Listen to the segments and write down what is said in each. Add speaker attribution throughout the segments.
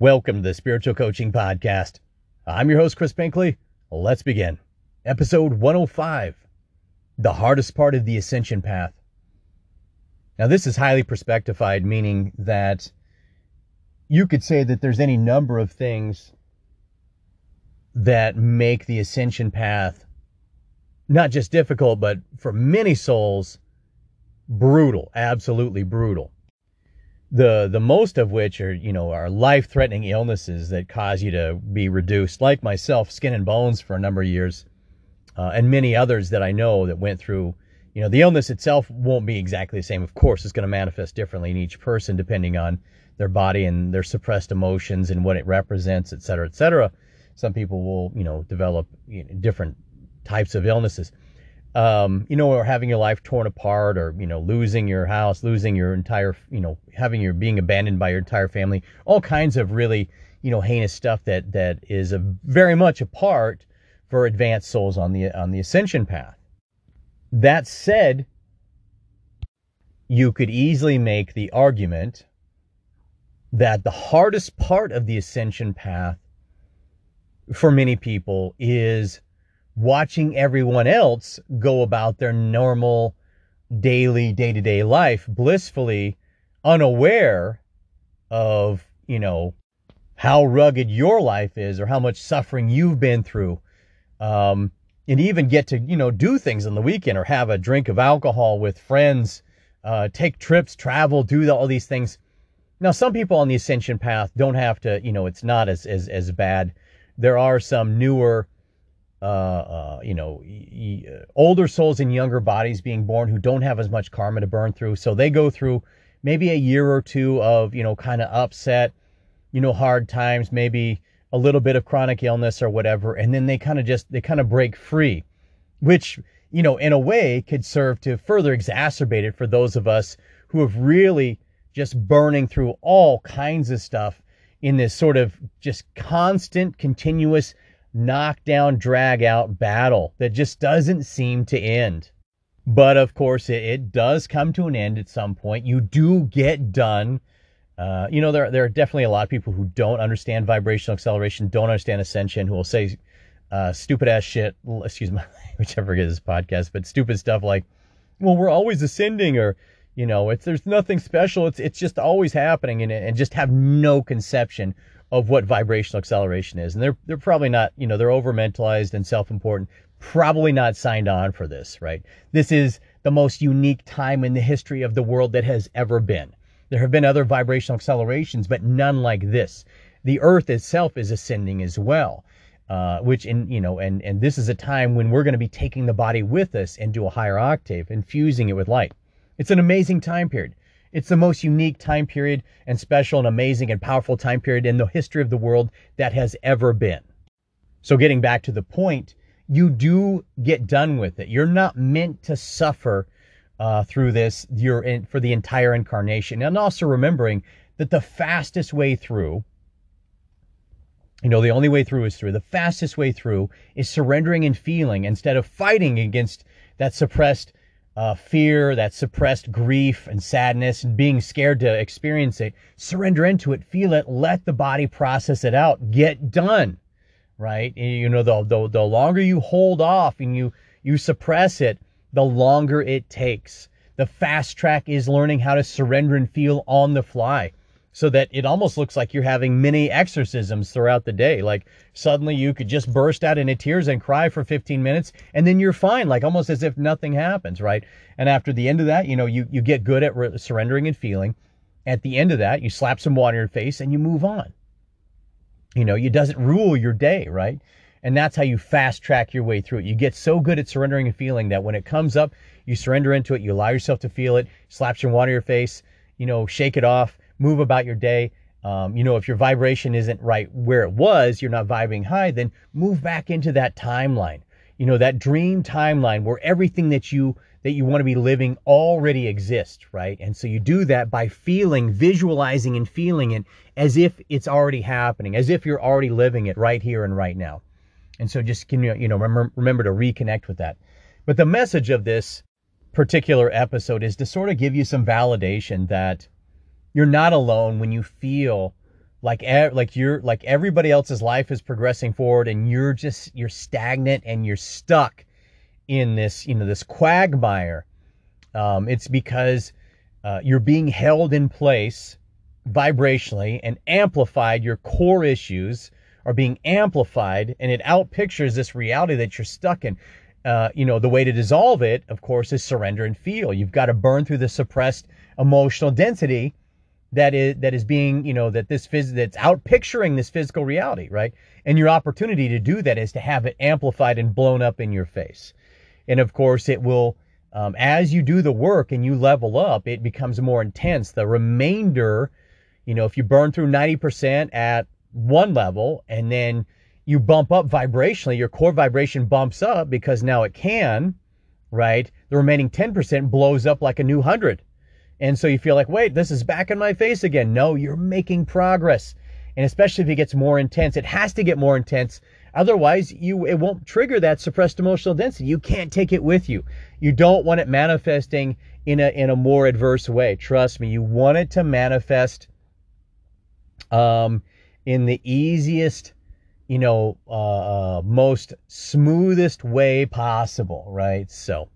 Speaker 1: Welcome to the Spiritual Coaching Podcast. I'm your host, Chris Binkley. Let's begin. Episode 105 The Hardest Part of the Ascension Path. Now, this is highly perspectivified, meaning that you could say that there's any number of things that make the ascension path not just difficult, but for many souls, brutal, absolutely brutal the the most of which are you know are life threatening illnesses that cause you to be reduced like myself skin and bones for a number of years uh, and many others that i know that went through you know the illness itself won't be exactly the same. Of course it's going to manifest differently in each person depending on their body and their suppressed emotions and what it represents et cetera et cetera. Some people will you know develop you know, different types of illnesses um, you know, or having your life torn apart, or you know, losing your house, losing your entire, you know, having your being abandoned by your entire family, all kinds of really, you know, heinous stuff that that is a, very much a part for advanced souls on the on the ascension path. That said, you could easily make the argument that the hardest part of the ascension path for many people is watching everyone else go about their normal daily day-to-day life blissfully unaware of you know how rugged your life is or how much suffering you've been through. Um, and even get to you know do things on the weekend or have a drink of alcohol with friends uh, take trips travel do all these things. Now some people on the ascension path don't have to you know it's not as as, as bad. There are some newer uh, uh, you know, uh, older souls in younger bodies being born who don't have as much karma to burn through. So they go through maybe a year or two of, you know, kind of upset, you know, hard times, maybe a little bit of chronic illness or whatever. And then they kind of just, they kind of break free, which, you know, in a way could serve to further exacerbate it for those of us who have really just burning through all kinds of stuff in this sort of just constant, continuous knockdown, drag out battle that just doesn't seem to end. But of course, it, it does come to an end at some point. You do get done. Uh, you know, there, there are definitely a lot of people who don't understand vibrational acceleration, don't understand ascension, who will say uh, stupid ass shit. Excuse my language, I forget this podcast, but stupid stuff like, well, we're always ascending or, you know, it's there's nothing special. It's it's just always happening and, and just have no conception of what vibrational acceleration is. And they're they're probably not, you know, they're over mentalized and self-important, probably not signed on for this, right? This is the most unique time in the history of the world that has ever been. There have been other vibrational accelerations, but none like this. The earth itself is ascending as well. Uh, which in you know and and this is a time when we're going to be taking the body with us into a higher octave infusing it with light it's an amazing time period it's the most unique time period and special and amazing and powerful time period in the history of the world that has ever been. So, getting back to the point, you do get done with it. You're not meant to suffer uh, through this you're in, for the entire incarnation. And also remembering that the fastest way through, you know, the only way through is through. The fastest way through is surrendering and feeling instead of fighting against that suppressed uh, fear, that suppressed grief and sadness, and being scared to experience it, surrender into it, feel it, let the body process it out, get done, right? You know, the, the, the longer you hold off and you, you suppress it, the longer it takes. The fast track is learning how to surrender and feel on the fly so that it almost looks like you're having many exorcisms throughout the day. Like suddenly you could just burst out into tears and cry for 15 minutes and then you're fine, like almost as if nothing happens, right? And after the end of that, you know, you, you get good at re- surrendering and feeling. At the end of that, you slap some water in your face and you move on. You know, it doesn't rule your day, right? And that's how you fast track your way through it. You get so good at surrendering and feeling that when it comes up, you surrender into it, you allow yourself to feel it, slap some water in your face, you know, shake it off, move about your day. Um, you know, if your vibration isn't right where it was, you're not vibing high, then move back into that timeline. You know, that dream timeline where everything that you that you want to be living already exists, right? And so you do that by feeling, visualizing and feeling it as if it's already happening, as if you're already living it right here and right now. And so just can you, you know, remember, remember to reconnect with that. But the message of this particular episode is to sort of give you some validation that you're not alone when you feel like like you're like everybody else's life is progressing forward and you're just you're stagnant and you're stuck in this you know this quagmire. Um, it's because uh, you're being held in place vibrationally and amplified. Your core issues are being amplified and it outpictures this reality that you're stuck in. Uh, you know the way to dissolve it of course is surrender and feel. You've got to burn through the suppressed emotional density that is that is being you know that this phys- that's out picturing this physical reality right? And your opportunity to do that is to have it amplified and blown up in your face. And of course it will um, as you do the work and you level up it becomes more intense. The remainder you know if you burn through 90% at one level and then you bump up vibrationally your core vibration bumps up because now it can right? The remaining 10% blows up like a new 100 and so you feel like, wait, this is back in my face again. No, you're making progress. And especially if it gets more intense, it has to get more intense. Otherwise, you it won't trigger that suppressed emotional density. You can't take it with you. You don't want it manifesting in a in a more adverse way. Trust me, you want it to manifest um, in the easiest, you know, uh, uh, most smoothest way possible, right? So,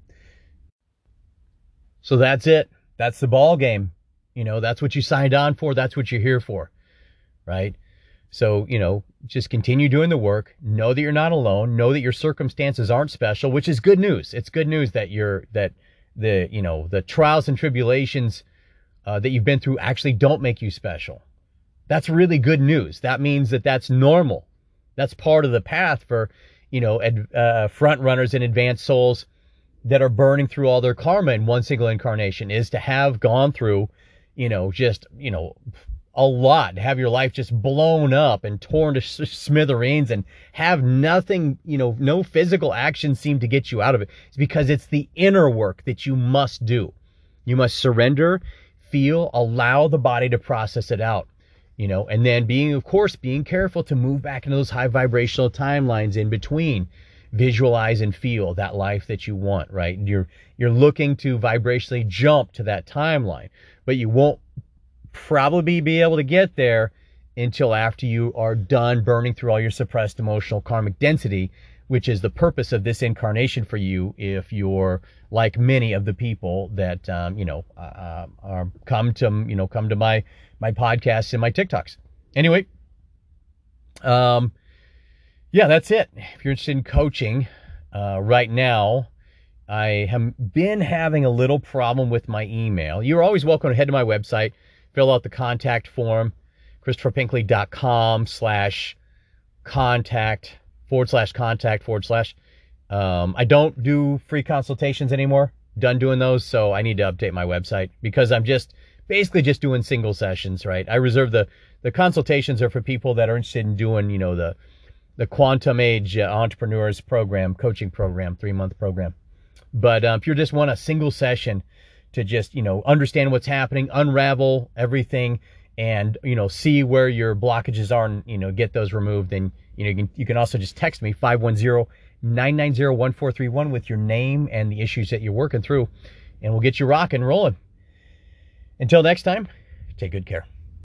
Speaker 1: so that's it that's the ball game. You know, that's what you signed on for. That's what you're here for. Right. So, you know, just continue doing the work. Know that you're not alone. Know that your circumstances aren't special, which is good news. It's good news that you're, that the, you know, the trials and tribulations uh, that you've been through actually don't make you special. That's really good news. That means that that's normal. That's part of the path for, you know, ad, uh, front runners and advanced souls that are burning through all their karma in one single incarnation is to have gone through, you know, just, you know, a lot, have your life just blown up and torn to smithereens and have nothing, you know, no physical action seem to get you out of it. It's because it's the inner work that you must do. You must surrender, feel, allow the body to process it out, you know, and then being, of course, being careful to move back into those high vibrational timelines in between visualize and feel that life that you want, right? And You're you're looking to vibrationally jump to that timeline, but you won't probably be able to get there until after you are done burning through all your suppressed emotional karmic density, which is the purpose of this incarnation for you if you're like many of the people that um, you know uh, are come to you know come to my my podcasts and my TikToks. Anyway, um, yeah, that's it. If you're interested in coaching uh, right now, I have been having a little problem with my email. You're always welcome to head to my website, fill out the contact form, christopherbinkley.com slash contact forward slash contact forward slash. Um, I don't do free consultations anymore. Done doing those, so I need to update my website because I'm just basically just doing single sessions, right? I reserve the the consultations are for people that are interested in doing, you know, the the Quantum Age uh, Entrepreneurs Program, coaching program, three month program. But uh, if you just want a single session to just, you know, understand what's happening, unravel everything, and, you know, see where your blockages are and, you know, get those removed, then, you know, you can, you can also just text me 510 990 1431 with your name and the issues that you're working through, and we'll get you rocking and rolling. Until next time, take good care.